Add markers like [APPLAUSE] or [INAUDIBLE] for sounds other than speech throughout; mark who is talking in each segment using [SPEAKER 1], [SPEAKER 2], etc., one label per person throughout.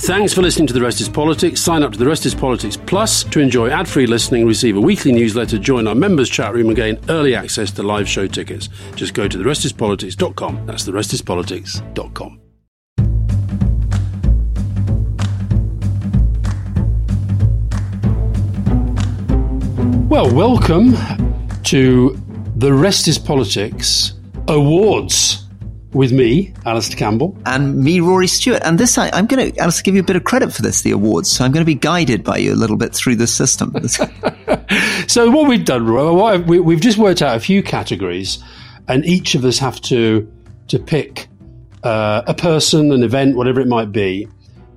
[SPEAKER 1] Thanks for listening to The Rest is Politics. Sign up to The Rest is Politics Plus to enjoy ad free listening, receive a weekly newsletter, join our members' chat room, and gain early access to live show tickets. Just go to therestispolitics.com. That's therestispolitics.com. Well, welcome to The Rest is Politics Awards with me, Alastair Campbell.
[SPEAKER 2] And me, Rory Stewart. And this, I, am going to, Alastair, give you a bit of credit for this, the awards. So I'm going to be guided by you a little bit through the system. [LAUGHS] [LAUGHS]
[SPEAKER 1] so what we've done, Rory, we've just worked out a few categories, and each of us have to to pick uh, a person, an event, whatever it might be,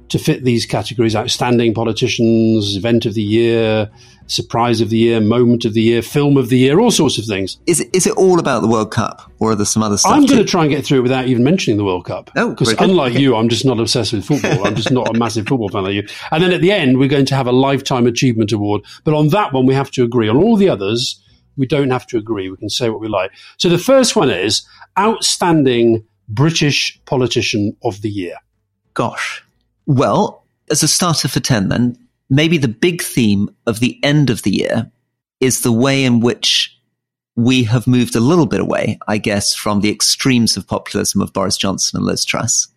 [SPEAKER 1] to fit these categories: outstanding politicians, event of the year, surprise of the year, moment of the year, film of the year, all sorts of things.
[SPEAKER 2] Is it, is it all about the World Cup, or are there some other stuff?
[SPEAKER 1] I'm going to try and get through it without even mentioning the World Cup.
[SPEAKER 2] Oh,
[SPEAKER 1] because unlike okay. you, I'm just not obsessed with football. I'm just not a massive football fan like you. And then at the end, we're going to have a lifetime achievement award. But on that one, we have to agree. On all the others, we don't have to agree. We can say what we like. So the first one is outstanding British politician of the year.
[SPEAKER 2] Gosh. Well, as a starter for 10, then maybe the big theme of the end of the year is the way in which we have moved a little bit away, I guess, from the extremes of populism of Boris Johnson and Liz Truss.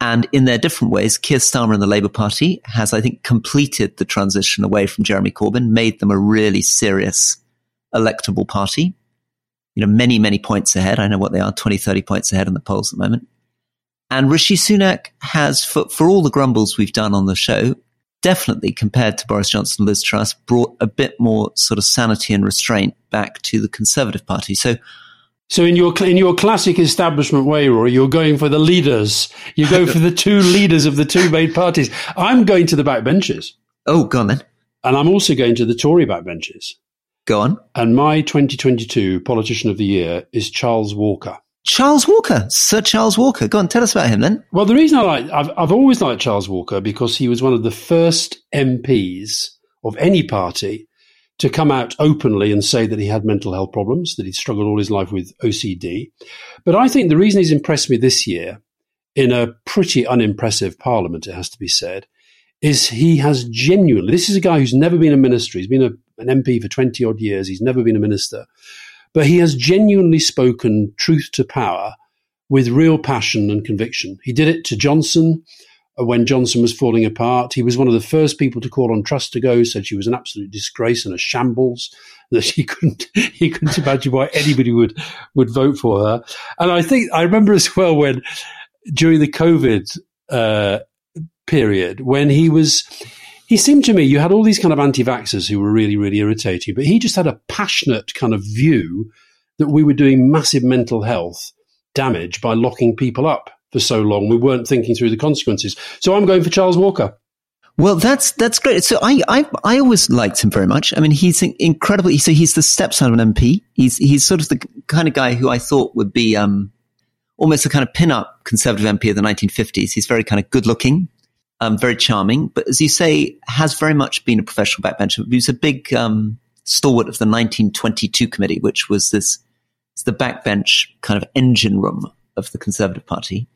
[SPEAKER 2] And in their different ways, Keir Starmer and the Labour Party has, I think, completed the transition away from Jeremy Corbyn, made them a really serious electable party. You know, many, many points ahead. I know what they are, 20, 30 points ahead in the polls at the moment. And Rishi Sunak has, for, for all the grumbles we've done on the show, definitely compared to Boris Johnson and Liz Truss, brought a bit more sort of sanity and restraint back to the Conservative Party. So,
[SPEAKER 1] so in your in your classic establishment way, Rory, you're going for the leaders. You go for the two [LAUGHS] leaders of the two main parties. I'm going to the backbenches.
[SPEAKER 2] Oh, go on then.
[SPEAKER 1] And I'm also going to the Tory backbenches.
[SPEAKER 2] Go on.
[SPEAKER 1] And my 2022 politician of the year is Charles Walker.
[SPEAKER 2] Charles Walker, Sir Charles Walker. Go on, tell us about him then.
[SPEAKER 1] Well, the reason I like, I've, I've always liked Charles Walker because he was one of the first MPs of any party to come out openly and say that he had mental health problems, that he'd struggled all his life with OCD. But I think the reason he's impressed me this year, in a pretty unimpressive parliament, it has to be said, is he has genuinely, this is a guy who's never been a minister. He's been a, an MP for 20 odd years. He's never been a minister. But he has genuinely spoken truth to power with real passion and conviction. He did it to Johnson uh, when Johnson was falling apart. He was one of the first people to call on Truss to go, said she was an absolute disgrace and a shambles, [LAUGHS] that he couldn't [LAUGHS] he couldn't imagine why anybody would would vote for her. And I think I remember as well when during the COVID uh, period when he was he seemed to me, you had all these kind of anti vaxxers who were really, really irritating, but he just had a passionate kind of view that we were doing massive mental health damage by locking people up for so long. We weren't thinking through the consequences. So I'm going for Charles Walker.
[SPEAKER 2] Well, that's that's great. So I I I always liked him very much. I mean, he's incredibly. So he's the stepson of an MP. He's he's sort of the kind of guy who I thought would be um almost a kind of pin-up conservative MP of the 1950s. He's very kind of good looking um, very charming, but as you say, has very much been a professional backbencher. He was a big um, stalwart of the 1922 committee, which was this the backbench kind of engine room of the Conservative Party.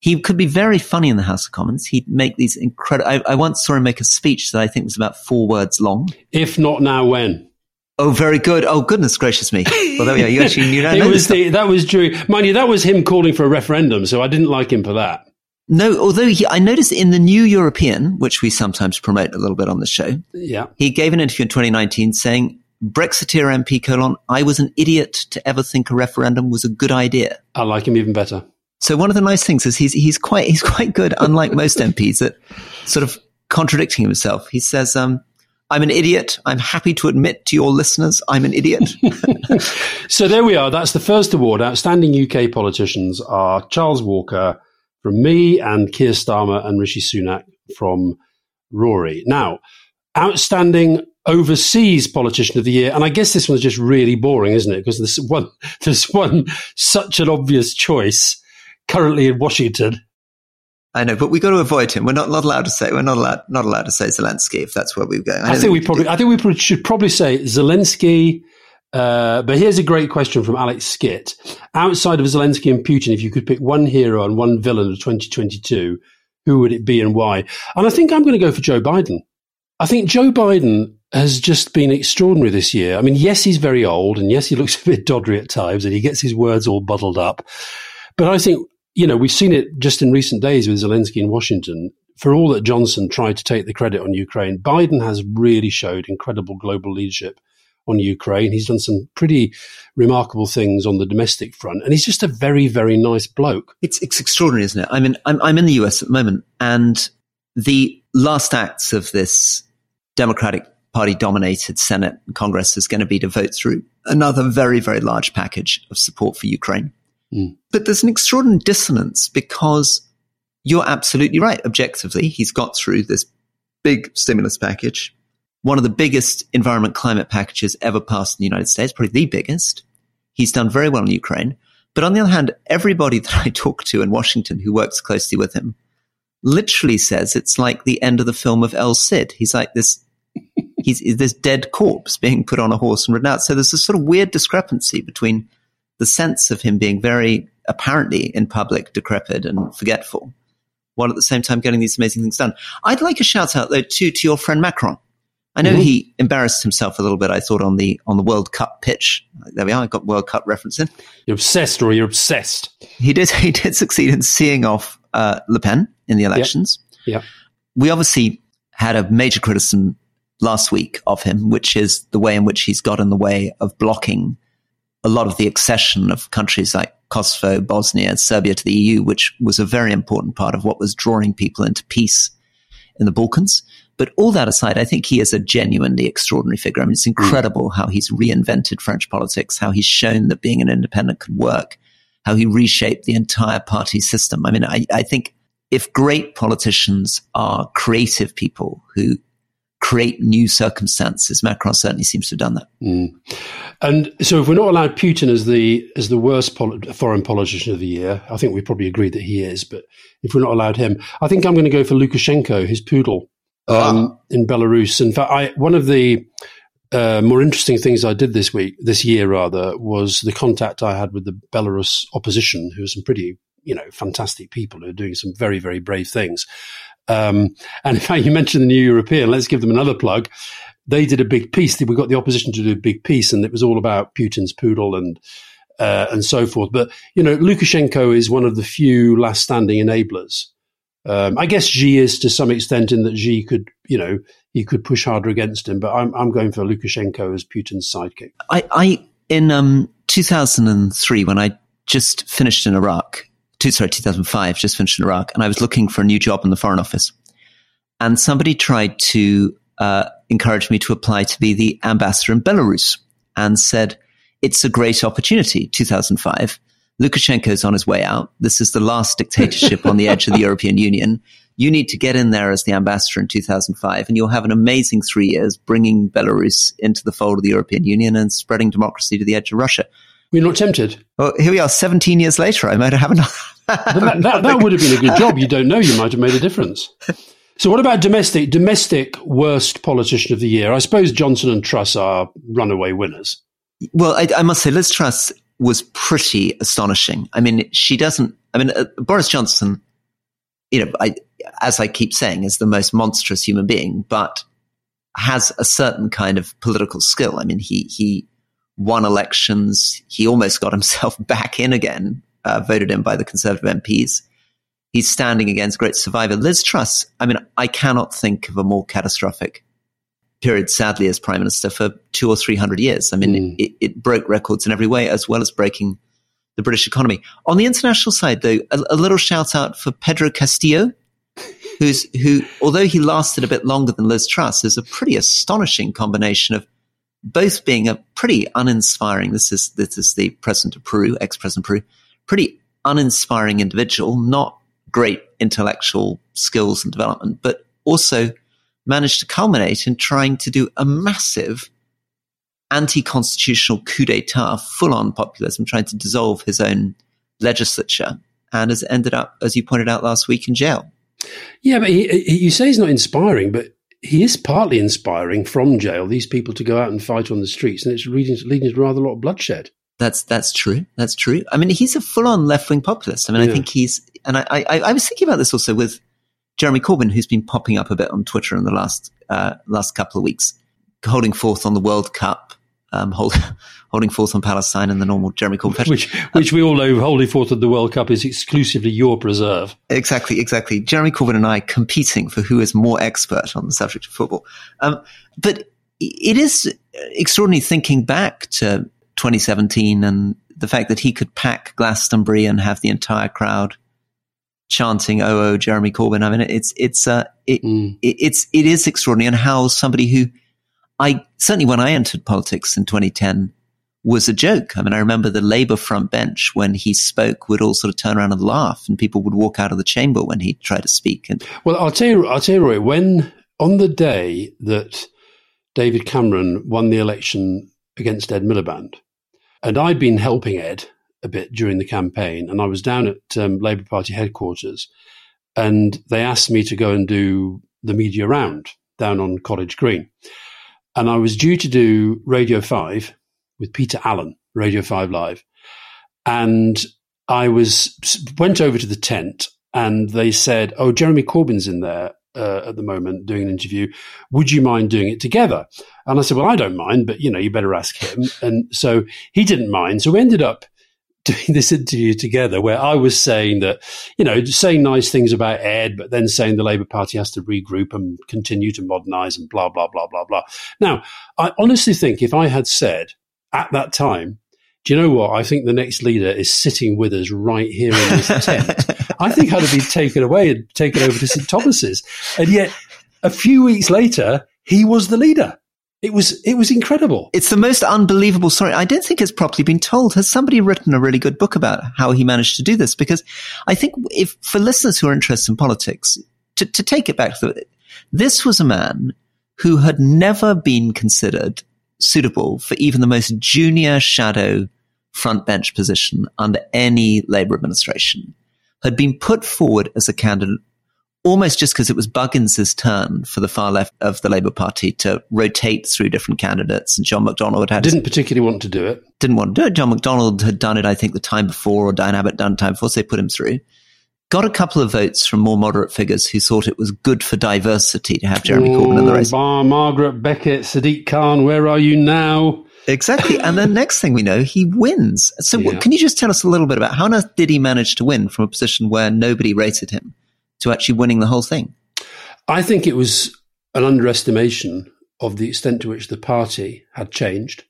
[SPEAKER 2] He could be very funny in the House of Commons. He'd make these incredible. I, I once saw him make a speech that I think was about four words long.
[SPEAKER 1] If not now, when?
[SPEAKER 2] Oh, very good. Oh, goodness gracious me. Well, there we are. You actually knew that. [LAUGHS]
[SPEAKER 1] it was the, that was during, mind you, that was him calling for a referendum, so I didn't like him for that.
[SPEAKER 2] No, although he, I noticed in the New European, which we sometimes promote a little bit on the show,
[SPEAKER 1] yeah,
[SPEAKER 2] he gave an interview in 2019 saying, Brexiteer MP colon, I was an idiot to ever think a referendum was a good idea.
[SPEAKER 1] I like him even better.
[SPEAKER 2] So one of the nice things is he's he's quite he's quite good, unlike most MPs, at sort of contradicting himself. He says, um, "I'm an idiot. I'm happy to admit to your listeners, I'm an idiot." [LAUGHS] [LAUGHS]
[SPEAKER 1] so there we are. That's the first award. Outstanding UK politicians are Charles Walker, from me and Keir Starmer and Rishi Sunak from Rory. Now, outstanding overseas politician of the year, and I guess this one's just really boring, isn't it? Because there's [LAUGHS] one, there's one such an obvious choice currently in Washington.
[SPEAKER 2] I know, but we got to avoid him. We're not, not allowed to say we're not allowed not allowed to say Zelensky if that's where we go.
[SPEAKER 1] I, I think, think we probably I think we should probably say Zelensky, uh, but here's a great question from Alex Skitt. Outside of Zelensky and Putin, if you could pick one hero and one villain of 2022, who would it be and why? And I think I'm going to go for Joe Biden. I think Joe Biden has just been extraordinary this year. I mean, yes, he's very old, and yes, he looks [LAUGHS] a bit doddery at times, and he gets his words all bottled up. But I think, you know, we've seen it just in recent days with Zelensky in Washington. For all that Johnson tried to take the credit on Ukraine, Biden has really showed incredible global leadership on Ukraine. He's done some pretty remarkable things on the domestic front, and he's just a very, very nice bloke.
[SPEAKER 2] It's it's extraordinary, isn't it? I mean, I'm I'm in the US at the moment, and the last acts of this Democratic Party dominated Senate and Congress is going to be to vote through another very, very large package of support for Ukraine. Mm. But there's an extraordinary dissonance because you're absolutely right. Objectively, he's got through this big stimulus package one of the biggest environment climate packages ever passed in the United States, probably the biggest. He's done very well in Ukraine. But on the other hand, everybody [LAUGHS] that I talk to in Washington who works closely with him literally says it's like the end of the film of El Cid. He's like this, he's this dead corpse being put on a horse and ridden out. So there's this sort of weird discrepancy between the sense of him being very apparently in public decrepit and forgetful, while at the same time getting these amazing things done. I'd like a shout out though too to your friend Macron. I know mm-hmm. he embarrassed himself a little bit. I thought on the on the World Cup pitch. There we are. I got World Cup reference in.
[SPEAKER 1] You're obsessed, or you're obsessed.
[SPEAKER 2] He did. [LAUGHS] He did succeed in seeing off uh, Le Pen in the elections.
[SPEAKER 1] Yeah.
[SPEAKER 2] We obviously had a major criticism last week of him, which is the way in which he's got in the way of blocking a lot of the accession of countries like Kosovo, Bosnia, Serbia to the EU, which was a very important part of what was drawing people into peace in the Balkans. But all that aside, I think he is a genuinely extraordinary figure. I mean, it's incredible how he's reinvented French politics, how he's shown that being an independent could work, how he reshaped the entire party system. I mean, I, I think if great politicians are creative people who create new circumstances. Macron certainly seems to have done that.
[SPEAKER 1] Mm. And so, if we're not allowed Putin as the as the worst pol- foreign politician of the year, I think we probably agree that he is. But if we're not allowed him, I think I'm going to go for Lukashenko, his poodle um, in Belarus. In fact, I, one of the uh, more interesting things I did this week, this year rather, was the contact I had with the Belarus opposition, who are some pretty, you know, fantastic people who are doing some very, very brave things. Um, and in fact, [LAUGHS] you mentioned the New European. Let's give them another plug. They did a big piece. We got the opposition to do a big piece, and it was all about Putin's poodle and uh, and so forth. But you know, Lukashenko is one of the few last standing enablers um, I guess Xi is to some extent in that Xi could, you know, he could push harder against him, but I'm, I'm going for Lukashenko as Putin's sidekick.
[SPEAKER 2] I, I in um, 2003, when I just finished in Iraq, two, sorry, 2005, just finished in Iraq, and I was looking for a new job in the Foreign Office. And somebody tried to uh, encourage me to apply to be the ambassador in Belarus and said, it's a great opportunity, 2005. Lukashenko is on his way out. This is the last dictatorship on the edge of the [LAUGHS] European Union. You need to get in there as the ambassador in 2005, and you'll have an amazing three years bringing Belarus into the fold of the European Union and spreading democracy to the edge of Russia.
[SPEAKER 1] We're not tempted.
[SPEAKER 2] Well, here we are, 17 years later. I might have not. [LAUGHS]
[SPEAKER 1] that, that, that would have been a good job. You don't know. You might have made a difference. So, what about domestic? Domestic worst politician of the year? I suppose Johnson and Truss are runaway winners.
[SPEAKER 2] Well, I, I must say, Liz Truss was pretty astonishing. I mean, she doesn't, I mean, uh, Boris Johnson, you know, I, as I keep saying, is the most monstrous human being, but has a certain kind of political skill. I mean, he, he won elections. He almost got [LAUGHS] himself back in again, uh, voted in by the Conservative MPs. He's standing against great survivor. Liz Truss, I mean, I cannot think of a more catastrophic period, sadly, as prime minister for two or three hundred years. I mean, mm. it, it, broke records in every way, as well as breaking the British economy. On the international side, though, a, a little shout out for Pedro Castillo, [LAUGHS] who's who, although he lasted a bit longer than Liz Truss, is a pretty astonishing combination of both being a pretty uninspiring. This is this is the president of Peru, ex-president of Peru, pretty uninspiring individual, not great intellectual skills and development, but also managed to culminate in trying to do a massive anti-constitutional coup d'etat, full-on populism, trying to dissolve his own legislature, and has ended up, as you pointed out last week, in jail.
[SPEAKER 1] Yeah, but he, he, you say he's not inspiring, but he is partly inspiring from jail these people to go out and fight on the streets, and it's leading, leading to rather a lot of bloodshed.
[SPEAKER 2] That's that's true. That's true. I mean, he's a full-on left-wing populist. I mean, yeah. I think he's, and I, I, I was thinking about this also with Jeremy Corbyn, who's been popping up a bit on Twitter in the last uh, last couple of weeks, holding forth on the World Cup, um, hold, [LAUGHS] holding forth on Palestine and the normal Jeremy Corbyn.
[SPEAKER 1] Which, which we all know, holding forth on the World Cup is exclusively your preserve.
[SPEAKER 2] Exactly, exactly. Jeremy Corbyn and I competing for who is more expert on the subject of football. Um, but it is extraordinary thinking back to 2017 and the fact that he could pack Glastonbury and have the entire crowd chanting "Oh, oh, Jeremy Corbyn." I mean, it's it's uh, it, mm. it, it's it is extraordinary, and how somebody who I certainly when I entered politics in 2010 was a joke. I mean, I remember the Labour front bench when he spoke would all sort of turn around and laugh, and people would walk out of the chamber when he tried to speak. And
[SPEAKER 1] well, I'll tell you, I'll tell you, Roy, when on the day that David Cameron won the election against Ed Miliband, and I'd been helping Ed a bit during the campaign, and I was down at um, Labour Party headquarters, and they asked me to go and do the media round down on College Green, and I was due to do Radio Five with Peter Allen, Radio Five Live, and I was went over to the tent, and they said, "Oh, Jeremy Corbyn's in there." Uh, at the moment doing an interview. Would you mind doing it together? And I said, well, I don't mind, but you know, you better ask him. And so he didn't mind. So we ended up [LAUGHS] doing this interview together where I was saying that, you know, saying nice things about Ed, but then saying the Labour Party has to regroup and continue to modernise and blah, blah, blah, blah, blah. Now, I honestly think if I had said at that time, do you know what? I think the next leader is sitting with us right here in this [LAUGHS] tent. I think I'd have been taken away and taken over to St Thomas's. And yet, a few weeks later, he was the leader. It was it was incredible.
[SPEAKER 2] It's the most unbelievable story. I don't think it's properly been told. Has somebody written a really good book about how he managed to do this? Because I think if for listeners who are interested in politics, to, to take it back to the, this was a man who had never been considered suitable for even the most junior shadow front bench position under any Labour administration, had been put forward as a candidate almost just because it was Buggins's turn for the far left of the Labour Party to rotate through different candidates, and John McDonnell had
[SPEAKER 1] didn't particularly want to do it.
[SPEAKER 2] Didn't want to do it. John McDonnell had done it, I think, the time before, or Diane Abbott done time before, so they put him through. Got a couple of votes from more moderate figures who thought it was good for diversity to have Jeremy oh, Corbyn in the race.
[SPEAKER 1] Bar, Margaret Beckett, Sadiq Khan, where are you now?
[SPEAKER 2] Exactly. And the [LAUGHS] next thing we know, he wins. So, yeah. can you just tell us a little bit about how on earth did he manage to win from a position where nobody rated him? To actually winning the whole thing?
[SPEAKER 1] I think it was an underestimation of the extent to which the party had changed.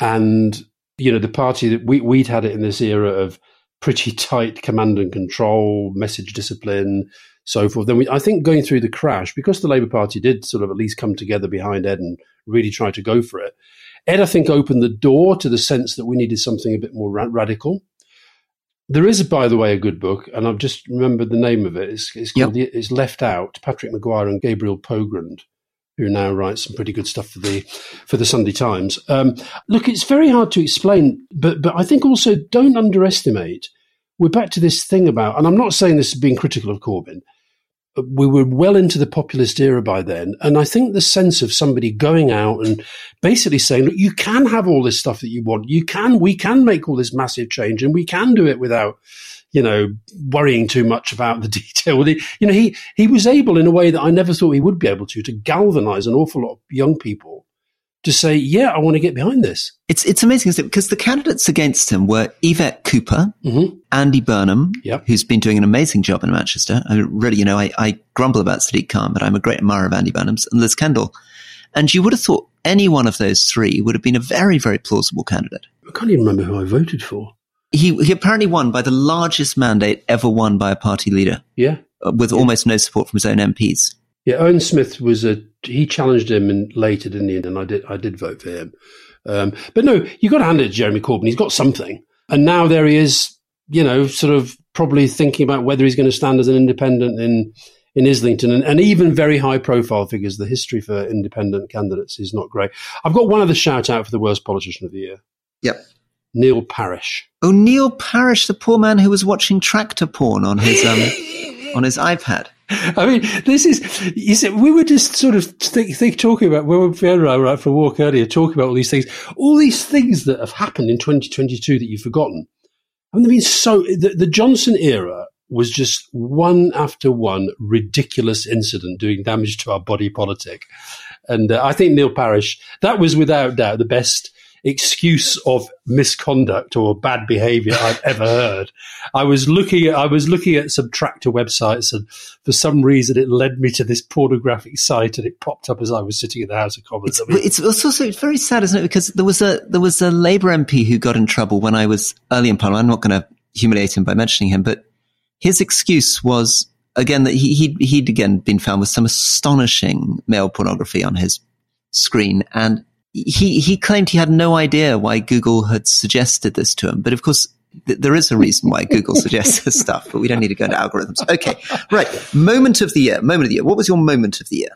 [SPEAKER 1] And, you know, the party that we, we'd had it in this era of pretty tight command and control, message discipline, so forth. Then we, I think going through the crash, because the Labour Party did sort of at least come together behind Ed and really try to go for it, Ed, I think, opened the door to the sense that we needed something a bit more ra- radical. There is, by the way, a good book, and I've just remembered the name of it. It's, it's called yep. the, It's Left Out. Patrick Maguire and Gabriel Pogrund, who now writes some pretty good stuff for the for the Sunday Times. Um, look, it's very hard to explain, but but I think also don't underestimate. We're back to this thing about, and I'm not saying this is being critical of Corbyn, we were well into the populist era by then. And I think the sense of somebody going out and basically saying, look, you can have all this stuff that you want. You can, we can make all this massive change and we can do it without, you know, worrying too much about the [LAUGHS] detail. You know, he, he was able in a way that I never thought he would be able to, to galvanize an awful lot of young people to say, yeah, I want to get behind this.
[SPEAKER 2] It's it's amazing because the candidates against him were Yvette Cooper, mm-hmm. Andy Burnham, yep. who's been doing an amazing job in Manchester. I really, you know, I, I grumble about Sadiq Khan, but I'm a great admirer of Andy Burnham's and Liz Kendall. And you would have thought any one of those three would have been a very, very plausible candidate.
[SPEAKER 1] I can't even remember who I voted for.
[SPEAKER 2] He, he apparently won by the largest mandate ever won by a party leader.
[SPEAKER 1] Yeah.
[SPEAKER 2] Uh, with
[SPEAKER 1] yeah.
[SPEAKER 2] almost no support from his own MPs.
[SPEAKER 1] Yeah, Owen Smith was a he challenged him and later, didn't he? And I did I did vote for him. Um, but no, you've got to hand it to Jeremy Corbyn. He's got something, and now there he is. You know, sort of probably thinking about whether he's going to stand as an independent in in Islington, and, and even very high profile figures. The history for independent candidates is not great. I've got one other shout out for the worst politician of the year.
[SPEAKER 2] Yep.
[SPEAKER 1] Neil Parish.
[SPEAKER 2] Oh, Neil Parish, the poor man who was watching tractor porn on his um, [LAUGHS] on his iPad. [LAUGHS]
[SPEAKER 1] I mean, this is, you see, we were just sort of think, think, talking about, when we were out for a walk earlier, talking about all these things, all these things that have happened in 2022 that you've forgotten. I mean, they've been so, the, the Johnson era was just one after one ridiculous incident doing damage to our body politic. And uh, I think Neil Parish, that was without doubt the best excuse of misconduct or bad behavior I've ever heard. I was looking at I was looking at some tractor websites and for some reason it led me to this pornographic site and it popped up as I was sitting in the House of Commons.
[SPEAKER 2] It's, I mean, it's also it's very sad, isn't it? Because there was a there was a Labour MP who got in trouble when I was early in Parliament. I'm not going to humiliate him by mentioning him, but his excuse was again that he he'd, he'd again been found with some astonishing male pornography on his screen and he he claimed he had no idea why Google had suggested this to him. But of course, th- there is a reason why Google [LAUGHS] suggests this stuff. But we don't need to go into algorithms. Okay, right. Moment of the year. Moment of the year. What was your moment of the year?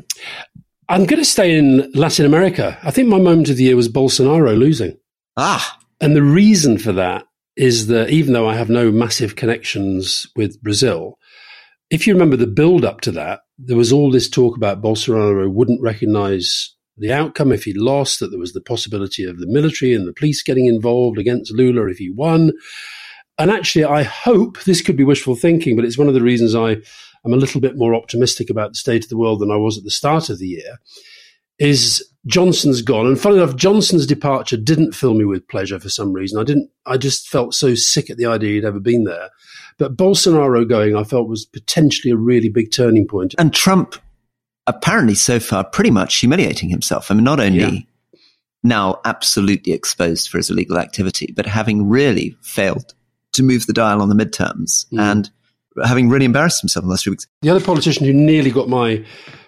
[SPEAKER 1] I'm going to stay in Latin America. I think my moment of the year was Bolsonaro losing.
[SPEAKER 2] Ah,
[SPEAKER 1] and the reason for that is that even though I have no massive connections with Brazil, if you remember the build up to that, there was all this talk about Bolsonaro wouldn't recognize the outcome if he lost, that there was the possibility of the military and the police getting involved against Lula if he won. And actually, I hope this could be wishful thinking, but it's one of the reasons I am a little bit more optimistic about the state of the world than I was at the start of the year. Is Johnson's gone, and funny enough, Johnson's departure didn't fill me with pleasure for some reason. I didn't. I just felt so sick at the idea he'd ever been there. But Bolsonaro going, I felt was potentially a really big turning point.
[SPEAKER 2] And Trump apparently so far pretty much humiliating himself. I mean, not only yeah. now absolutely exposed for his illegal activity, but having really failed to move the dial on the midterms mm. and having really embarrassed himself in the last few weeks.
[SPEAKER 1] The other politician who nearly got my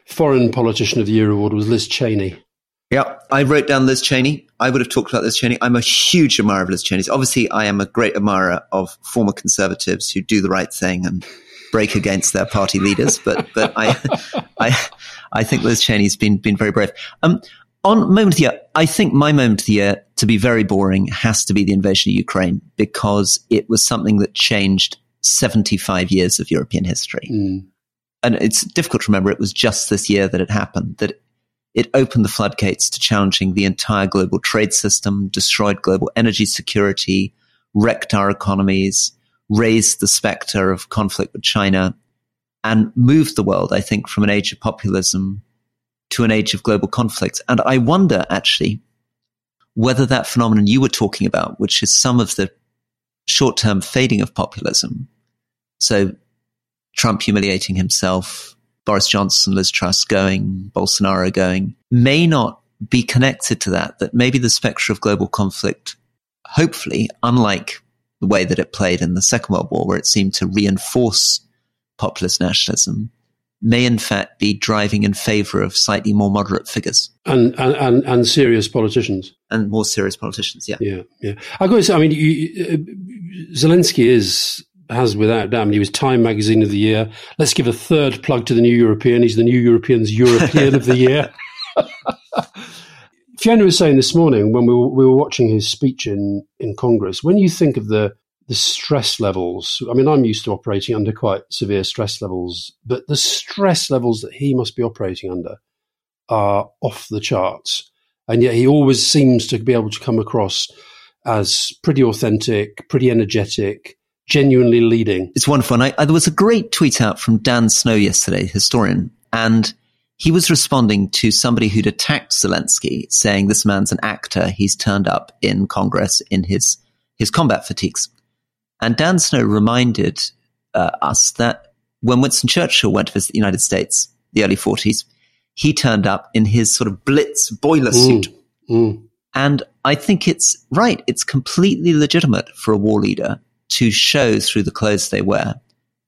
[SPEAKER 1] Foreign Politician of the Year award was Liz Cheney.
[SPEAKER 2] Yeah, I wrote down Liz Cheney. I would have talked about Liz Cheney. I'm a huge admirer of Liz Cheney. Obviously, I am a great admirer of former conservatives who do the right thing and break against their party leaders, but but I [LAUGHS] I I think Liz Cheney's been been very brave. Um, on moment of the year, I think my moment of the year, to be very boring, has to be the invasion of Ukraine because it was something that changed 75 years of European history. Mm. And it's difficult to remember it was just this year that it happened, that it opened the floodgates to challenging the entire global trade system, destroyed global energy security, wrecked our economies, raised the specter of conflict with China and moved the world, I think, from an age of populism to an age of global conflict. And I wonder actually whether that phenomenon you were talking about, which is some of the short term fading of populism, so Trump humiliating himself, Boris Johnson, Liz Truss going, Bolsonaro going, may not be connected to that, that maybe the spectre of global conflict, hopefully, unlike the way that it played in the Second World War, where it seemed to reinforce populist nationalism, may in fact be driving in favor of slightly more moderate figures
[SPEAKER 1] and and, and, and serious politicians
[SPEAKER 2] and more serious politicians. Yeah,
[SPEAKER 1] yeah, yeah. I got to say, I mean, you, uh, Zelensky is has without doubt. I mean, he was Time Magazine of the Year. Let's give a third plug to the New European. He's the New European's European of the Year. [LAUGHS] Fiona was saying this morning when we were, we were watching his speech in, in Congress, when you think of the, the stress levels, I mean, I'm used to operating under quite severe stress levels, but the stress levels that he must be operating under are off the charts. And yet he always seems to be able to come across as pretty authentic, pretty energetic, genuinely leading.
[SPEAKER 2] It's wonderful. And I, I, there was a great tweet out from Dan Snow yesterday, historian, and he was responding to somebody who'd attacked Zelensky, saying this man's an actor. He's turned up in Congress in his his combat fatigues. And Dan Snow reminded uh, us that when Winston Churchill went to visit the United States, the early 40s, he turned up in his sort of blitz boiler mm, suit. Mm. And I think it's right. It's completely legitimate for a war leader to show through the clothes they wear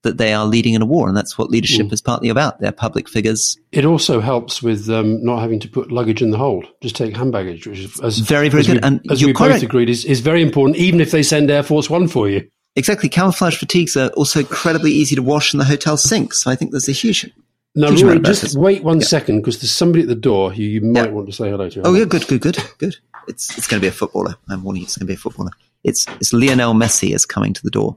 [SPEAKER 2] that they are leading in a war, and that's what leadership mm. is partly about. They're public figures.
[SPEAKER 1] It also helps with um, not having to put luggage in the hold. Just take hand baggage, which is as,
[SPEAKER 2] very, very good.
[SPEAKER 1] We, and as we both agreed, is, is very important, even if they send Air Force One for you.
[SPEAKER 2] Exactly. Camouflage fatigues are also incredibly easy to wash in the hotel sink. So I think there's a huge.
[SPEAKER 1] Now, huge Rory, just wait one yeah. second because there's somebody at the door who you might yeah. want to say hello to.
[SPEAKER 2] Oh yeah, good, good, good, good. It's it's going to be a footballer. I'm warning you, it's going to be a footballer. It's it's Lionel Messi is coming to the door.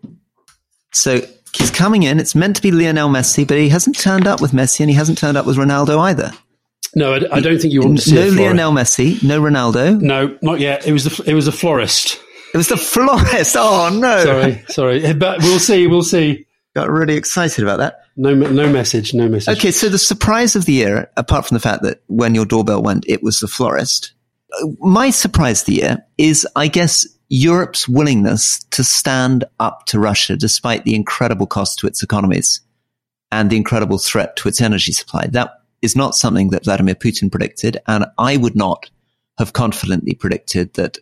[SPEAKER 2] So he's coming in. It's meant to be Lionel Messi, but he hasn't turned up with Messi and he hasn't turned up with Ronaldo either.
[SPEAKER 1] No, I, I don't think you want to see
[SPEAKER 2] no Lionel Messi, no Ronaldo.
[SPEAKER 1] No, not yet. It was the it was a florist.
[SPEAKER 2] It was the florist. Oh no!
[SPEAKER 1] Sorry, sorry, but we'll see. We'll see.
[SPEAKER 2] got really excited about that.
[SPEAKER 1] No, no message, no message.
[SPEAKER 2] Okay, so the surprise of the year, apart from the fact that when your doorbell went, it was the florist. My surprise of the year is, I guess, Europe's willingness to stand up to Russia despite the incredible cost to its economies and the incredible threat to its energy supply. That is not something that Vladimir Putin predicted, and I would not have confidently predicted that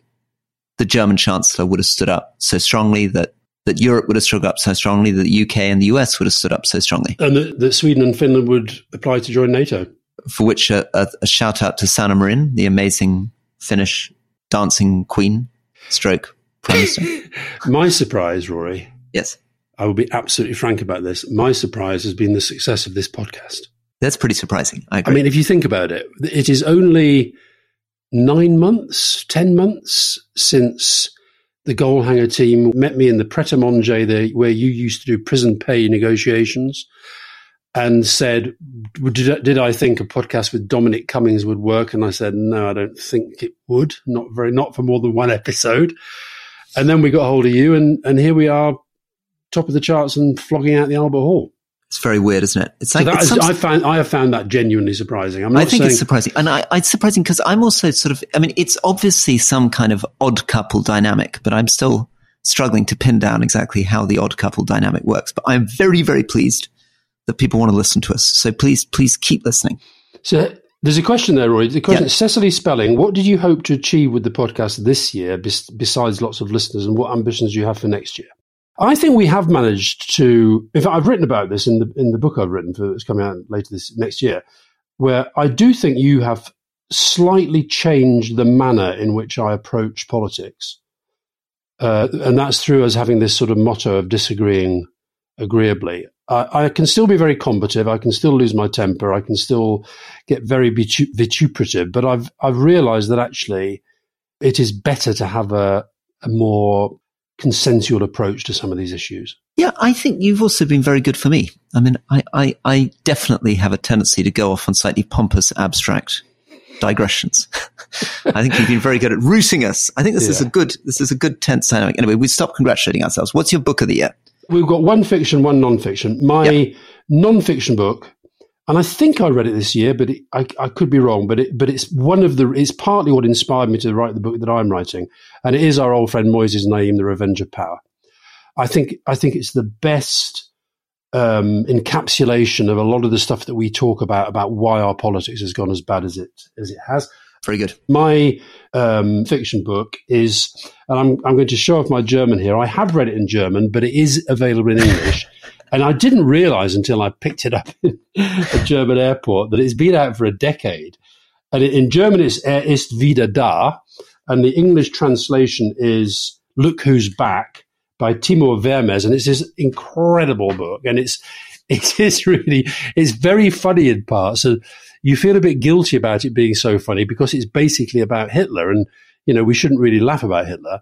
[SPEAKER 2] the German chancellor would have stood up so strongly, that, that Europe would have stood up so strongly, that the UK and the US would have stood up so strongly.
[SPEAKER 1] And that, that Sweden and Finland would apply to join NATO.
[SPEAKER 2] For which a, a, a shout out to Sanna Marin, the amazing Finnish dancing queen, stroke prime minister. [LAUGHS]
[SPEAKER 1] My surprise, Rory,
[SPEAKER 2] yes,
[SPEAKER 1] I will be absolutely frank about this. My surprise has been the success of this podcast.
[SPEAKER 2] that's pretty surprising. I
[SPEAKER 1] I mean, if you think about it, it is only nine months, ten months since the Goalhanger team met me in the Pret a Manger, the, where you used to do prison pay negotiations, and said, did, did I think a podcast with Dominic Cummings would work? And I said, no, I don't think it would. Not very, not for more than one episode. And then we got hold of you, and, and here we are, top of the charts and flogging out the Albert Hall.
[SPEAKER 2] it's very weird, isn't it? It's like
[SPEAKER 1] that
[SPEAKER 2] it's
[SPEAKER 1] is,
[SPEAKER 2] some-
[SPEAKER 1] I found I have found that genuinely surprising. I'm not
[SPEAKER 2] I think
[SPEAKER 1] saying
[SPEAKER 2] it's surprising, and I, it's surprising because I'm also sort of. I mean, it's obviously some kind of odd couple dynamic, but I'm still struggling to pin down exactly how the odd couple dynamic works. But I'm very, very pleased that people want to listen to us. So please, please keep listening.
[SPEAKER 1] So there's a question there, Roy. The question,
[SPEAKER 2] Yeah.
[SPEAKER 1] Cecily Spelling, what did you hope to achieve with the podcast this year, bes- besides lots of listeners, and what ambitions do you have for next year? I think we have managed to. In fact, I've written about this in the in the book I've written for that's coming out later this next year, where I do think you have slightly changed the manner in which I approach politics, uh, and that's through us having this sort of motto of disagreeing agreeably. I, I can still be very combative. I can still lose my temper. I can still get very vitu- vituperative. But I've I've realised that actually it is better to have a, a more consensual approach to some of these issues.
[SPEAKER 2] Yeah, I think you've also been very good for me. I mean, I, I, I definitely have a tendency to go off on slightly pompous, abstract digressions. [LAUGHS] I think you've been very good at rooting us. I think this is a good, this is a good tense dynamic. Anyway, we stop congratulating ourselves. What's your book of the year?
[SPEAKER 1] We've got one fiction, one non-fiction. My
[SPEAKER 2] Yep.
[SPEAKER 1] non-fiction book, and I think I read it this year, but it, I, I could be wrong. But it, but it's one of the. It's partly what inspired me to write the book that I'm writing, and it is our old friend Moises Naim, The Revenge of Power. I think I think it's the best um, encapsulation of a lot of the stuff that we talk about about why our politics has gone as bad as it as it has.
[SPEAKER 2] Very good.
[SPEAKER 1] My um, fiction book is, and I'm, I'm going to show off my German here. I have read it in German, but it is available in English. [LAUGHS] and I didn't realize until I picked it up in a German airport that it's been out for a decade. And in German, it's Er ist wieder da. And the English translation is Look Who's Back by Timur Vermes. And it's this incredible book. And it's, [LAUGHS] it is really, it's very funny in parts. And you feel a bit guilty about it being so funny because it's basically about Hitler. And, you know, we shouldn't really laugh about Hitler.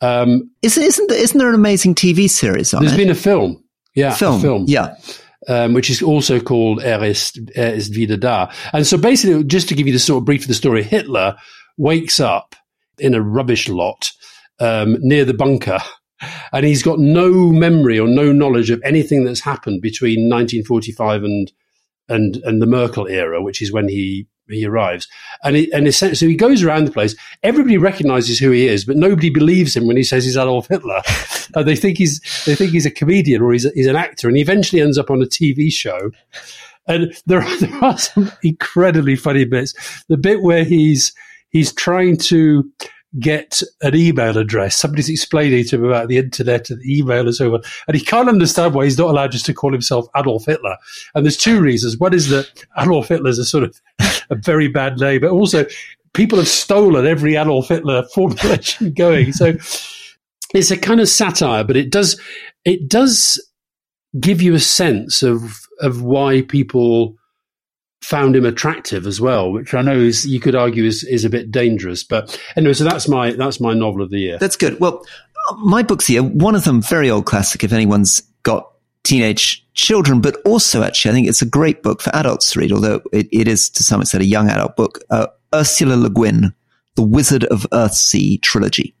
[SPEAKER 1] Um,
[SPEAKER 2] Isn't, isn't, there, isn't there an amazing TV series on
[SPEAKER 1] there's
[SPEAKER 2] it?
[SPEAKER 1] There's been a film. Yeah,
[SPEAKER 2] film.
[SPEAKER 1] a film.
[SPEAKER 2] Yeah.
[SPEAKER 1] um, which is also called Er ist, er ist wieder da. And so basically, just to give you the sort of brief of the story, Hitler wakes up in a rubbish lot um, near the bunker. And he's got no memory or no knowledge of anything that's happened between 1945 and and and the Merkel era, which is when he he arrives. And he, and essentially, so he goes around the place. Everybody recognizes who he is, but nobody believes him when he says he's Adolf Hitler. [LAUGHS] uh, they think he's they think he's a comedian or he's a, he's an actor, and he eventually ends up on a TV show. And there are, [LAUGHS] there are some incredibly funny bits. The bit where he's he's trying to get an email address. Somebody's explaining to him about the internet and email and so on. And he can't understand why he's not allowed just to call himself Adolf Hitler. And there's two reasons. One is that Adolf Hitler is a sort of [LAUGHS] a very bad name, but also people have stolen every Adolf Hitler formulation [LAUGHS] going. So it's a kind of satire, but it does it does give you a sense of of why people found him attractive as well, which I know is you could argue is, is a bit dangerous. But anyway, so that's my that's my novel of the year.
[SPEAKER 2] That's good. Well, my books here, one of them, very old classic if anyone's got teenage children, but also actually, I think it's a great book for adults to read, although it, it is to some extent a young adult book. Uh, Ursula Le Guin, The Wizard of Earthsea trilogy.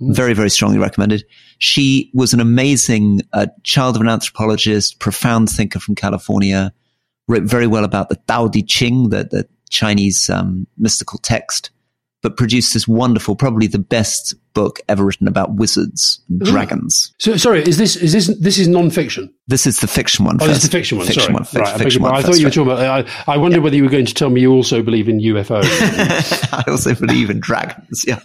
[SPEAKER 2] Very, very strongly recommended. She was an amazing uh, child of an anthropologist, profound thinker from California, wrote very well about the Tao Te Ching, the, the Chinese um, mystical text, but produced this wonderful, probably the best book ever written about wizards and dragons.
[SPEAKER 1] So, sorry, is this is this this is non-fiction?
[SPEAKER 2] This is the fiction one.
[SPEAKER 1] Oh,
[SPEAKER 2] first.
[SPEAKER 1] this is the fiction one.
[SPEAKER 2] Fiction
[SPEAKER 1] sorry,
[SPEAKER 2] one. Fic-
[SPEAKER 1] right. I,
[SPEAKER 2] fiction one.
[SPEAKER 1] I thought you were talking about. I, I wondered whether you were going to tell me you also believe in UFOs. [LAUGHS]
[SPEAKER 2] I also believe in dragons. Yeah.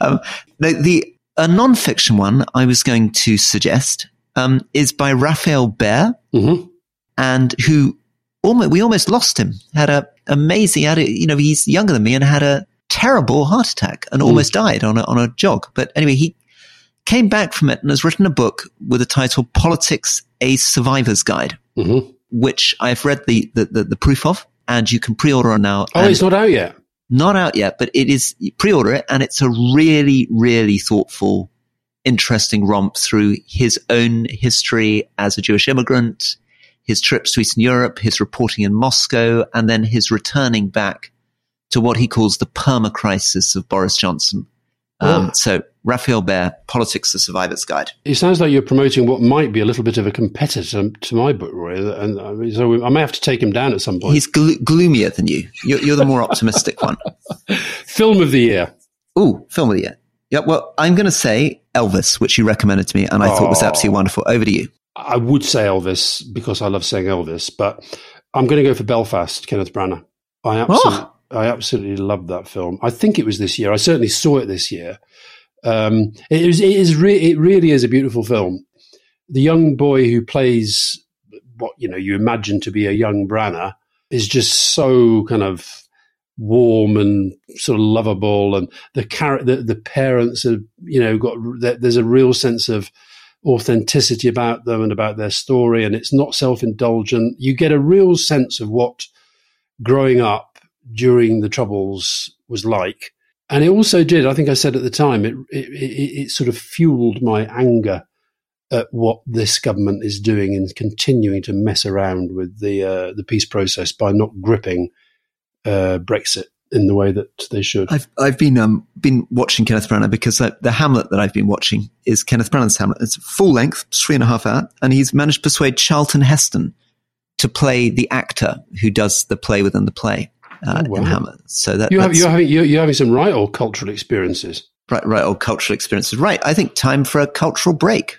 [SPEAKER 2] Um, no, the a non-fiction one I was going to suggest um, is by Raphael Behr,
[SPEAKER 1] hmm
[SPEAKER 2] and who almost we almost lost him. Had a amazing, had a, you know, he's younger than me and had a terrible heart attack and almost died on a on a jog. But anyway, he came back from it and has written a book with the title "Politics: A Survivor's Guide,"
[SPEAKER 1] hmm
[SPEAKER 2] which I've read the the, the, the proof of, and you can pre-order it now.
[SPEAKER 1] Oh, it's not out yet.
[SPEAKER 2] not out yet, but it is pre-order it, and it's a really, really thoughtful, interesting romp through his own history as a Jewish immigrant, his trips to Eastern Europe, his reporting in Moscow, and then his returning back to what he calls the perma crisis of Boris Johnson. Um,
[SPEAKER 1] Oh.
[SPEAKER 2] So Raphael Behr, Politics: The Survivor's Guide.
[SPEAKER 1] It sounds like you're promoting what might be a little bit of a competitor to my book, Roy. And uh, so I may have to take him down at some point.
[SPEAKER 2] He's glo- gloomier than you. You're, you're the more optimistic one. [LAUGHS]
[SPEAKER 1] Film of the year.
[SPEAKER 2] Ooh, film of the year. Yeah, well, I'm going to say Elvis, which you recommended to me, and I thought was
[SPEAKER 1] Oh.
[SPEAKER 2] absolutely wonderful. Over to you.
[SPEAKER 1] I would say Elvis because I love saying Elvis, but I'm going to go for Belfast, Kenneth Branagh. I absolutely, I absolutely love that film. I think it was this year. I certainly saw it this year. Um, it is, it is, re- it really is a beautiful film. The young boy who plays what you know you imagine to be a young Branagh is just so kind of warm and sort of lovable, and the char- the, the parents have you know got there's a real sense of authenticity about them and about their story, and it's not self indulgent. You get a real sense of what growing up during the Troubles was like. And it also did, I think I said at the time, it, it, it, sort of fueled my anger at what this government is doing and continuing to mess around with the uh, the peace process by not gripping uh, Brexit in the way that they should.
[SPEAKER 2] I've I've been um been watching Kenneth Branagh because the Hamlet that I've been watching is Kenneth Branagh's Hamlet. It's full length, three and a half hour, and he's managed to persuade Charlton Heston to play the actor who does the play within the play uh,
[SPEAKER 1] Oh, wow.
[SPEAKER 2] in Hamlet. So that
[SPEAKER 1] you have, you're having you're, you're having some right old cultural experiences.
[SPEAKER 2] right, right, old cultural experiences. Right, I think time for a cultural break.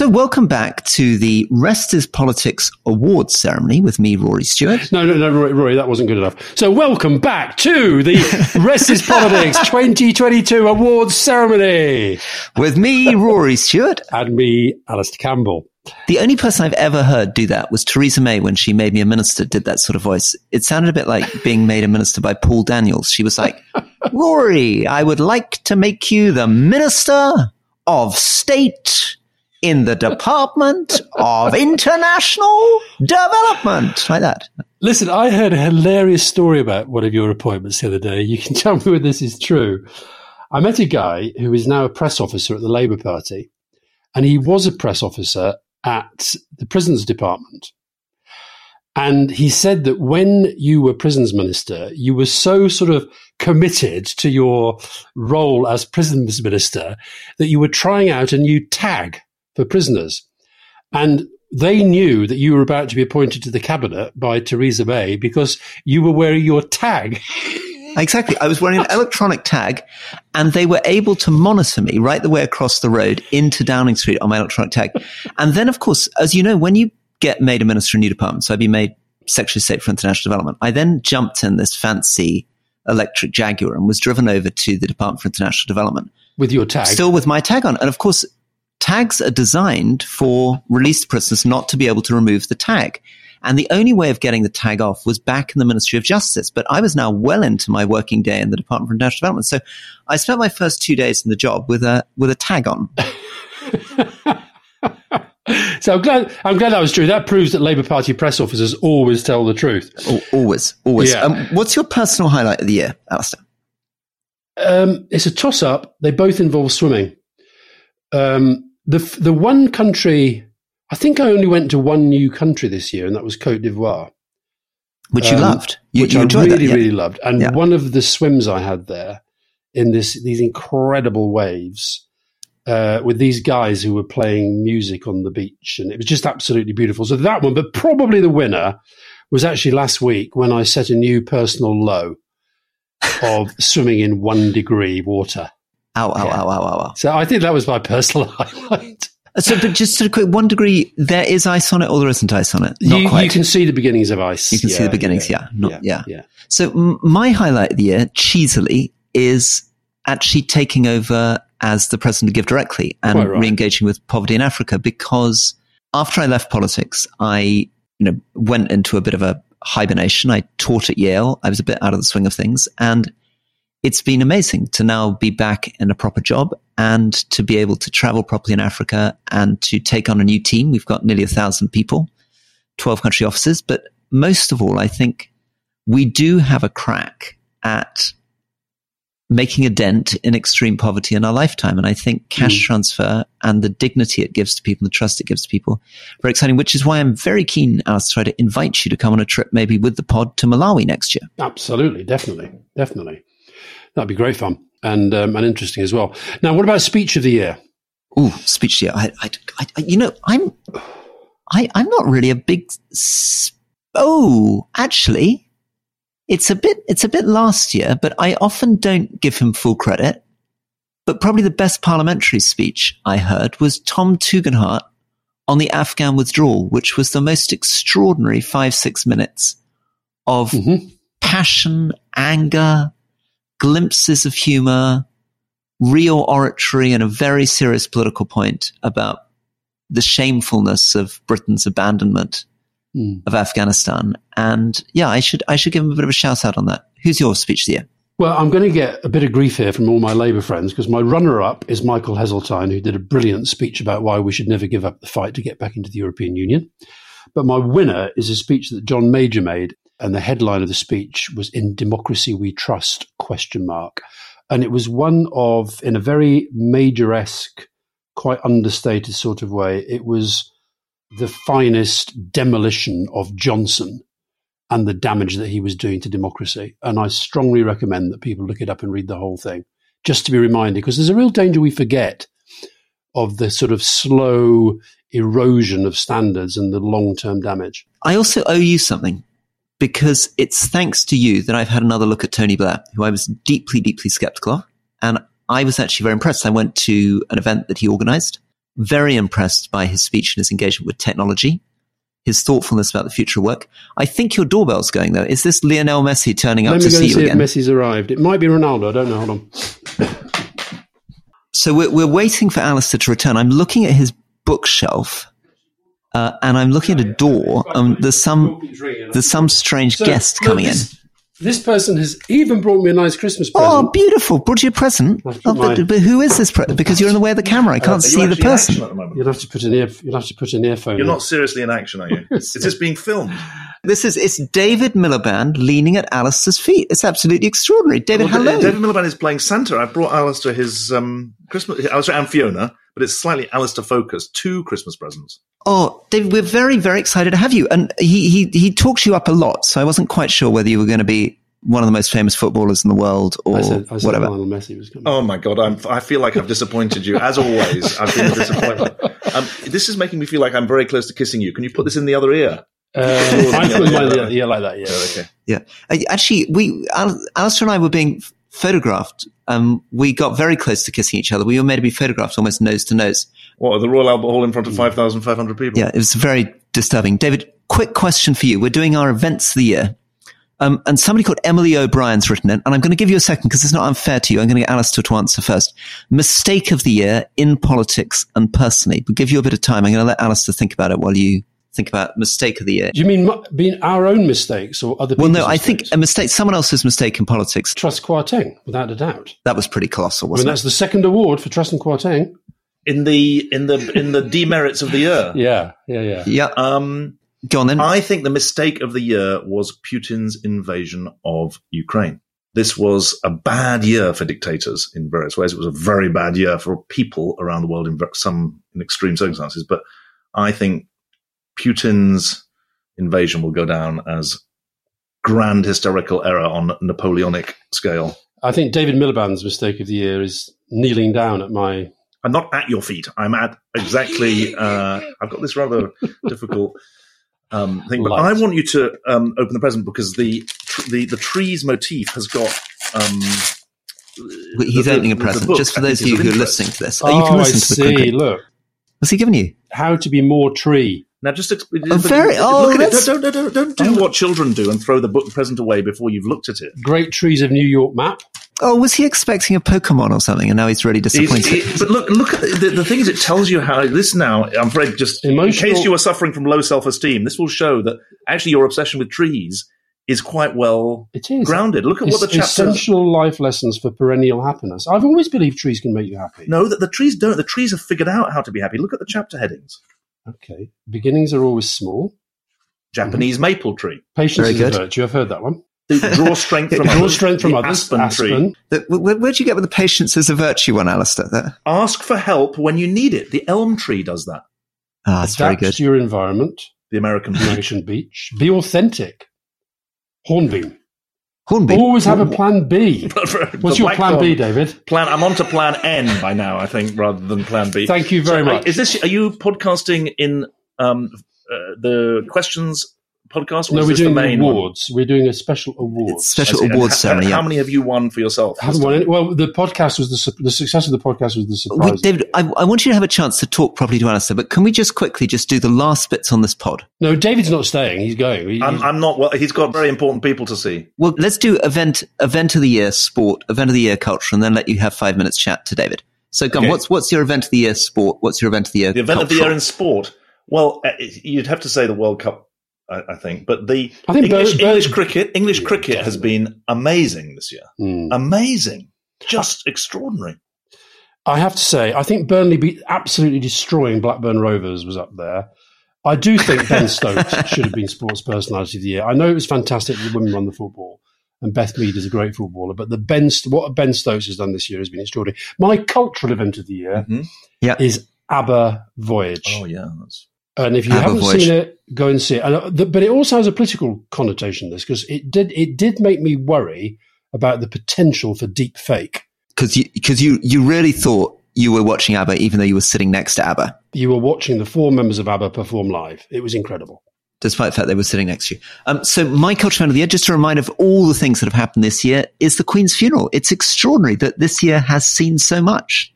[SPEAKER 2] So welcome back to the Rest is Politics Awards ceremony with me, Rory Stewart.
[SPEAKER 1] No, no, no, Rory, Roy, that wasn't good enough. So, welcome back to the [LAUGHS] Rest is Politics 2022 Awards Ceremony.
[SPEAKER 2] With me, Rory Stewart.
[SPEAKER 1] And me, Alastair Campbell.
[SPEAKER 2] The only person I've ever heard do that was Theresa May when she made me a minister, did that sort of voice. It sounded a bit like being made a minister by Paul Daniels. She was like, Rory, I would like to make you the Minister of State in the Department of International Development. Like that.
[SPEAKER 1] Listen, I heard a hilarious story about one of your appointments the other day. You can [LAUGHS] tell me whether this is true. I met a guy who is now a press officer at the Labour Party, and he was a press officer at the Prisons Department. And he said that when you were prisons minister, you were so sort of committed to your role as prisons minister that you were trying out a new tag for prisoners. And they knew that you were about to be appointed to the cabinet by Theresa May because you were wearing your tag. [LAUGHS]
[SPEAKER 2] Exactly. I was wearing an electronic tag and they were able to monitor me right the way across the road into Downing Street on my electronic tag. And then, of course, as you know, when you get made a minister in a new department, so I'd be made Secretary of State for International Development. I then jumped in this fancy electric Jaguar and was driven over to the Department for International Development.
[SPEAKER 1] With your tag.
[SPEAKER 2] Still with my tag on. And of course, tags are designed for released prisoners not to be able to remove the tag. And the only way of getting the tag off was back in the Ministry of Justice. But I was now well into my working day in the Department for International Development. So I spent my first two days in the job with a, with a tag on. [LAUGHS]
[SPEAKER 1] so I'm glad, I'm glad that was true. That proves that Labour Party press officers always tell the truth.
[SPEAKER 2] always, always.
[SPEAKER 1] Yeah.
[SPEAKER 2] Um, what's your personal highlight of the year, Alastair?
[SPEAKER 1] Um, it's a toss up. They both involve swimming. Um, the the one country, I think I only went to one new country this year, and that was Cote d'Ivoire,
[SPEAKER 2] Which you
[SPEAKER 1] Um,
[SPEAKER 2] loved. You,
[SPEAKER 1] which
[SPEAKER 2] you
[SPEAKER 1] I really
[SPEAKER 2] that, yeah.
[SPEAKER 1] really loved. And
[SPEAKER 2] Yeah.
[SPEAKER 1] one of the swims I had there in this these incredible waves. Uh, with these guys who were playing music on the beach, and it was just absolutely beautiful. So that one, but probably the winner was actually last week when I set a new personal low of swimming in one degree water.
[SPEAKER 2] Ow, ow, ow, ow, ow, ow.
[SPEAKER 1] So I think that was my personal [LAUGHS] highlight.
[SPEAKER 2] So, but just sort of quick, one degree, there is ice on it or there isn't ice on it? Not
[SPEAKER 1] You,
[SPEAKER 2] quite.
[SPEAKER 1] you can see the beginnings of ice.
[SPEAKER 2] You can see the beginnings, yeah. Not- yeah.
[SPEAKER 1] yeah.
[SPEAKER 2] So my highlight of the year, cheesily, is actually taking over as the president of GiveDirectly and
[SPEAKER 1] right.
[SPEAKER 2] re-engaging with poverty in Africa because after I left politics, I, you know, went into a bit of a hibernation. I taught at Yale. I was a bit out of the swing of things and it's been amazing to now be back in a proper job and to be able to travel properly in Africa and to take on a new team. We've got nearly a thousand people, 12 country offices, but most of all, I think we do have a crack at making a dent in extreme poverty in our lifetime. And I think cash
[SPEAKER 1] Mm.
[SPEAKER 2] transfer and the dignity it gives to people, the trust it gives to people, very exciting, which is why I'm very keen, Alice, to try to invite you to come on a trip maybe with the pod to Malawi next year.
[SPEAKER 1] Absolutely, definitely, definitely. That'd be great fun and um, and interesting as well. Now, what about speech of the year?
[SPEAKER 2] Ooh, speech year. I, I, I, you know, I'm, I, I'm not really a big. s- Oh, actually, it's a bit, it's a bit last year, but I often don't give him full credit. But probably the best parliamentary speech I heard was Tom Tugendhat on the Afghan withdrawal, which was the most extraordinary five, six minutes of
[SPEAKER 1] Mhm.
[SPEAKER 2] passion, anger, glimpses of humor, real oratory, and a very serious political point about the shamefulness of Britain's abandonment
[SPEAKER 1] Mm.
[SPEAKER 2] of Afghanistan. And yeah, I should I should give him a bit of a shout out on that. Who's your speech of the year?
[SPEAKER 1] Well, I'm going to get a bit of grief here from all my Labour friends because my runner-up is Michael Heseltine, who did a brilliant speech about why we should never give up the fight to get back into the European Union. But my winner is a speech that John Major made, and the headline of the speech was "In Democracy We Trust?" question mark, and it was one of, in a very Major-esque, quite understated sort of way, it was the finest demolition of Johnson and the damage that he was doing to democracy. And I strongly recommend that people look it up and read the whole thing, just to be reminded, because there's a real danger we forget of the sort of slow erosion of standards and the long term damage.
[SPEAKER 2] I also owe you something because it's thanks to you that I've had another look at Tony Blair, who I was deeply, deeply skeptical of. And I was actually very impressed. I went to an event that he organized, very impressed by his speech and his engagement with technology, his thoughtfulness about the future of work. I think your doorbell's going though. Is this Lionel Messi turning up
[SPEAKER 1] Let
[SPEAKER 2] to see you
[SPEAKER 1] see if
[SPEAKER 2] again?
[SPEAKER 1] Messi's arrived. It might be Ronaldo. I don't know. Hold on.
[SPEAKER 2] So we're, we're waiting for Alastair to return. I'm looking at his bookshelf, uh, and I'm looking at a door. Um, there's some there's some strange
[SPEAKER 1] So,
[SPEAKER 2] guest
[SPEAKER 1] look,
[SPEAKER 2] coming in.
[SPEAKER 1] this, This person has even brought me a nice Christmas present.
[SPEAKER 2] Oh, beautiful! Brought you a present. Oh, but, but who is this? Pre- because you're in the way of the camera, I can't
[SPEAKER 3] Are you
[SPEAKER 2] see the
[SPEAKER 3] actually in action
[SPEAKER 2] person.
[SPEAKER 3] at the moment?
[SPEAKER 1] You'll have to put an ear. You'll have to put an earphone.
[SPEAKER 3] You're
[SPEAKER 1] in.
[SPEAKER 3] not seriously in action, are you? [LAUGHS] Is this being filmed?
[SPEAKER 2] This is it's David Miliband leaning at Alastair's feet. It's absolutely extraordinary. David,
[SPEAKER 3] Well,
[SPEAKER 2] hello.
[SPEAKER 3] David Miliband is playing Santa. I brought Alastair his um, Christmas. Alastair and Fiona, but it's slightly Alastair focused. Two Christmas presents.
[SPEAKER 2] Oh, David, we're very, very excited to have you. And he, he, he talks you up a lot. So I wasn't quite sure whether you were going to be one of the most famous footballers in the world or
[SPEAKER 1] I said, I said
[SPEAKER 2] whatever.
[SPEAKER 1] Lionel Messi was coming.
[SPEAKER 3] Oh my god, I'm, I feel like I've disappointed you as always. I've been a disappointment. [LAUGHS] Um, this is making me feel like I'm very close to kissing you. Can you put this in the other ear?
[SPEAKER 1] Uh, I put my yeah, yeah like that. Yeah.
[SPEAKER 3] Oh, okay.
[SPEAKER 2] Yeah. Uh, Actually, we, Al- Alastair and I were being photographed. Um, we got very close to kissing each other. We were made to be photographed almost nose to nose.
[SPEAKER 3] What, the Royal Albert Hall in front of 5,500 people?
[SPEAKER 2] Yeah, it was very, disturbing. David, quick question for you. We're doing our events of the year. Um, and somebody called Emily O'Brien's written it, and I'm going to give you a second because it's not unfair to you. I'm going to get Alastair to answer first. Mistake of the year in politics and personally. We'll give you a bit of time. I'm going to let Alastair think about it while you think about mistake of the year.
[SPEAKER 1] Do you mean being our own mistakes or other people's.
[SPEAKER 2] Well,
[SPEAKER 1] people's
[SPEAKER 2] no, I think a mistake, someone else's mistake in politics,
[SPEAKER 1] Truss Kwarteng, without a doubt.
[SPEAKER 2] that was pretty colossal,
[SPEAKER 1] I mean,
[SPEAKER 2] wasn't it?
[SPEAKER 1] that's the second award for Truss and Kwarteng.
[SPEAKER 3] in the in the in the demerits of the year. [LAUGHS]
[SPEAKER 1] Yeah, yeah, yeah.
[SPEAKER 2] Yeah.
[SPEAKER 3] Um,
[SPEAKER 2] Go on then.
[SPEAKER 3] I think the mistake of the year was Putin's invasion of Ukraine. This was a bad year for dictators in various ways. It was a very bad year for people around the world in some in extreme circumstances. But I think Putin's invasion will go down as grand historical error on Napoleonic scale.
[SPEAKER 1] I think David Miliband's mistake of the year is kneeling down at my.
[SPEAKER 3] I'm not at your feet. I'm at exactly. Uh, I've got this rather difficult um, thing, but
[SPEAKER 1] Light.
[SPEAKER 3] I want you to um, open the present because the the the trees motif has got. Um,
[SPEAKER 2] He's
[SPEAKER 3] the-
[SPEAKER 2] opening a
[SPEAKER 3] the- the
[SPEAKER 2] present.
[SPEAKER 3] book,
[SPEAKER 2] Just for those of you who are listening to this. Oh, you can
[SPEAKER 1] I
[SPEAKER 2] listen to the
[SPEAKER 1] see.
[SPEAKER 2] quick.
[SPEAKER 1] Look,
[SPEAKER 2] What's he giving you?
[SPEAKER 1] how to be more tree.
[SPEAKER 3] Now, just exp-
[SPEAKER 2] Oh, very- oh,
[SPEAKER 3] look at it. Don't, don't, don't, don't do oh. what children do and throw the book present away before you've looked at it.
[SPEAKER 1] Great trees of New York map.
[SPEAKER 2] Oh, was he expecting a Pokemon or something? And now he's really
[SPEAKER 3] He's-
[SPEAKER 2] disappointed.
[SPEAKER 3] he- but look, look at the, the thing is, it tells you how this now. I'm afraid, just in case you are suffering from low self-esteem, this will show that actually your obsession with trees is quite well
[SPEAKER 1] It is
[SPEAKER 3] grounded. Look at what the
[SPEAKER 1] Es-
[SPEAKER 3] chapter.
[SPEAKER 1] essential life lessons for perennial happiness. I've always believed trees can make you happy.
[SPEAKER 3] No, that the trees don't. The trees have figured out how to be happy. Look at the chapter headings.
[SPEAKER 1] Okay. Beginnings are always small.
[SPEAKER 3] Japanese maple tree.
[SPEAKER 1] Patience
[SPEAKER 2] Very
[SPEAKER 1] is
[SPEAKER 2] good.
[SPEAKER 1] a virtue. I've heard that one.
[SPEAKER 3] Draw strength from [LAUGHS]
[SPEAKER 1] Draw strength from
[SPEAKER 3] The
[SPEAKER 1] others.
[SPEAKER 3] Aspen, tree.
[SPEAKER 1] Aspen.
[SPEAKER 2] The- where, where'd you get with the patience as a virtue one, Alastair? There?
[SPEAKER 3] Ask for help when you need it. The elm tree does that.
[SPEAKER 2] ah, it's very good.
[SPEAKER 1] to your environment.
[SPEAKER 3] The American beech.
[SPEAKER 1] American beech. Be authentic. Hornbeam. Always have a plan B. [LAUGHS] What's your plan. B, David?
[SPEAKER 3] Plan. I'm on to plan N by now. I think rather than plan B.
[SPEAKER 1] Thank you very
[SPEAKER 3] So, uh,
[SPEAKER 1] much.
[SPEAKER 3] Is this? Are you podcasting in um, uh, the questions podcast? Or
[SPEAKER 1] no,
[SPEAKER 3] is
[SPEAKER 1] we're
[SPEAKER 3] this
[SPEAKER 1] doing
[SPEAKER 3] the
[SPEAKER 1] the
[SPEAKER 3] main one?
[SPEAKER 1] awards. We're doing a special award.
[SPEAKER 2] It's special
[SPEAKER 3] I see. And
[SPEAKER 2] awards
[SPEAKER 3] ha-
[SPEAKER 2] ceremony.
[SPEAKER 3] How
[SPEAKER 2] yeah.
[SPEAKER 3] many have you won for yourself?
[SPEAKER 1] I haven't won any. Well, the podcast was the su- the success of the podcast was the surprise.
[SPEAKER 2] Wait, David, I, I want you to have a chance to talk properly to Alastair, but can we just quickly just do the last bits on this pod?
[SPEAKER 1] no, David's not staying. He's going. He-
[SPEAKER 3] I'm,
[SPEAKER 1] he's-
[SPEAKER 3] I'm not. Well, he's got very important people to see.
[SPEAKER 2] Well, let's do event event of the year sport, event of the year culture, and then let you have five minutes chat to David. So, Gun,
[SPEAKER 3] Okay.
[SPEAKER 2] what's what's your event of the year sport? What's your event of the year?
[SPEAKER 3] The event of the year in sport. Well, uh, you'd have to say the World Cup. I, I think, but the
[SPEAKER 1] I think
[SPEAKER 3] English,
[SPEAKER 1] Bur- Bur-
[SPEAKER 3] English cricket, English
[SPEAKER 1] Yeah,
[SPEAKER 3] cricket has been amazing this year.
[SPEAKER 1] Hmm.
[SPEAKER 3] Amazing, just extraordinary.
[SPEAKER 1] I have to say, I think Burnley be absolutely destroying Blackburn Rovers was up there. I do think Ben [LAUGHS] Stokes should have been Sports Personality of the Year. I know it was fantastic that the women won the football, and Beth Mead is a great footballer, but the Ben what Ben Stokes has done this year has been extraordinary. My cultural event of the year
[SPEAKER 3] Mhm.
[SPEAKER 2] Yeah.
[SPEAKER 1] is ABBA Voyage.
[SPEAKER 3] Oh yeah, that's
[SPEAKER 1] And if you
[SPEAKER 2] ABBA
[SPEAKER 1] haven't seen it, go and see it. And, uh, the, but it also has a political connotation. This because it did it did make me worry about the potential for deep fake.
[SPEAKER 2] because you because you you really thought you were watching ABBA, even though you were sitting next to ABBA,
[SPEAKER 1] You were watching the four members of ABBA perform live. It was incredible.
[SPEAKER 2] despite the fact they were sitting next to you. Um, so, my culture of the year, just a reminder of all the things that have happened this year, is the Queen's funeral. It's extraordinary that this year has seen so much.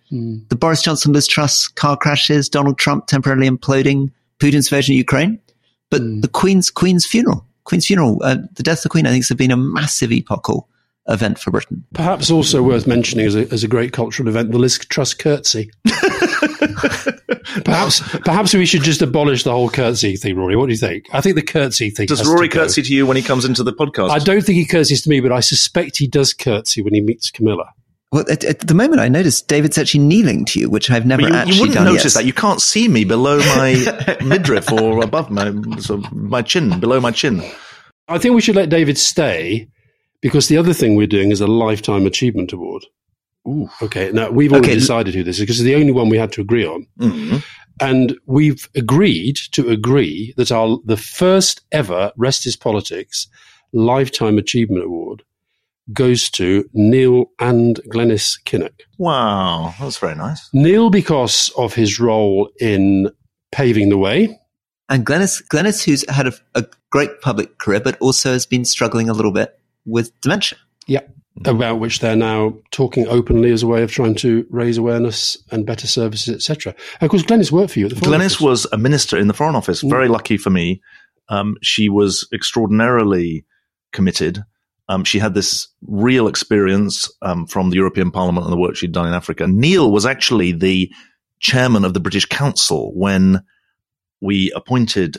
[SPEAKER 2] The Boris Johnson Liz Truss car crashes, Donald Trump temporarily imploding, Putin's invasion of Ukraine, but the Queen's Queen's funeral, Queen's funeral, uh, the death of the Queen, I think has been a massive epochal event for Britain.
[SPEAKER 1] Perhaps also worth mentioning as a, as a great cultural event, the Liz Truss curtsy. [LAUGHS] perhaps perhaps we should just abolish the whole curtsy thing, Rory. What do you think? I think the curtsy thing.
[SPEAKER 3] Does
[SPEAKER 1] has
[SPEAKER 3] Rory
[SPEAKER 1] to go.
[SPEAKER 3] curtsy to you when he comes into the podcast?
[SPEAKER 1] I don't think he curtsies to me, but I suspect he does curtsy when he meets Camilla.
[SPEAKER 2] Well, at, at the moment, I noticed David's actually kneeling to you, which I've never
[SPEAKER 3] But you,
[SPEAKER 2] actually
[SPEAKER 3] you wouldn't
[SPEAKER 2] done
[SPEAKER 3] notice
[SPEAKER 2] yet.
[SPEAKER 3] that. You can't see me below my [LAUGHS] midriff or above my so my chin, below my chin.
[SPEAKER 1] I think we should let David stay because the other thing we're doing is a lifetime achievement award.
[SPEAKER 3] Ooh.
[SPEAKER 1] Okay, now we've already
[SPEAKER 2] Okay.
[SPEAKER 1] decided who this is because it's the only one we had to agree on.
[SPEAKER 3] Mhm.
[SPEAKER 1] And we've agreed to agree that our the first ever Rest is Politics Lifetime Achievement Award goes to Neil and Glenys Kinnock.
[SPEAKER 3] Wow, that's very nice.
[SPEAKER 1] Neil because of his role in paving the way.
[SPEAKER 2] And Glenys, Glenys, who's had a, a great public career, but also has been struggling a little bit with dementia.
[SPEAKER 1] Yeah. about which they're now talking openly as a way of trying to raise awareness and better services, etc. Of course, Glenys worked for you at the Foreign
[SPEAKER 3] Glenys
[SPEAKER 1] Office.
[SPEAKER 3] was a minister in the Foreign Office. Very lucky for me. Um, she was extraordinarily committed. Um, she had this real experience um, from the European Parliament and the work she'd done in Africa. Neil was actually the chairman of the British Council when we appointed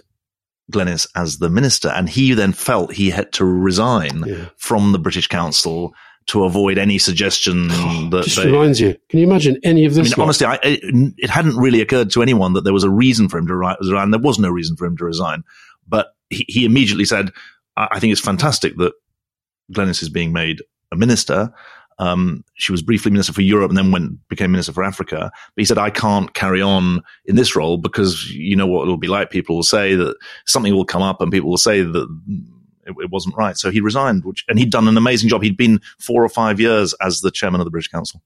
[SPEAKER 3] Glenys as the minister, and he then felt he had to resign
[SPEAKER 1] Yeah.
[SPEAKER 3] from the British Council to avoid any suggestion [SIGHS] that
[SPEAKER 1] Just
[SPEAKER 3] they,
[SPEAKER 1] reminds you. Can you imagine any of
[SPEAKER 3] I
[SPEAKER 1] this?
[SPEAKER 3] mean, honestly, I, it, it hadn't really occurred to anyone that there was a reason for him to resign. There was no reason for him to resign, but he, he immediately said, I, "I think it's fantastic that Glenys is being made a minister." Um, she was briefly minister for Europe and then went became minister for Africa. But he said, "I can't carry on in this role because you know what it'll be like. People will say that something will come up, and people will say that." It, it wasn't right, so he resigned. Which, and he'd done an amazing job. He'd been four or five years as the chairman of the British Council.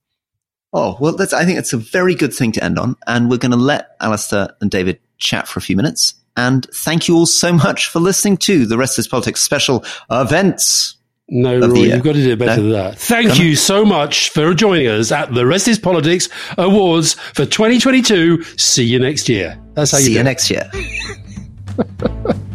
[SPEAKER 2] Oh, well, that's, I think it's a very good thing to end on. And we're going to let Alastair and David chat for a few minutes. And thank you all so much for listening to the Rest Politics special events.
[SPEAKER 1] No,
[SPEAKER 2] of the
[SPEAKER 1] Roy,
[SPEAKER 2] year.
[SPEAKER 1] you've got to do better
[SPEAKER 2] No?
[SPEAKER 1] than that. Thank you so much for joining us at the Rest is Politics Awards for 2022. See you next year. That's how
[SPEAKER 2] See
[SPEAKER 1] you
[SPEAKER 2] you
[SPEAKER 1] do it.
[SPEAKER 2] next year. [LAUGHS]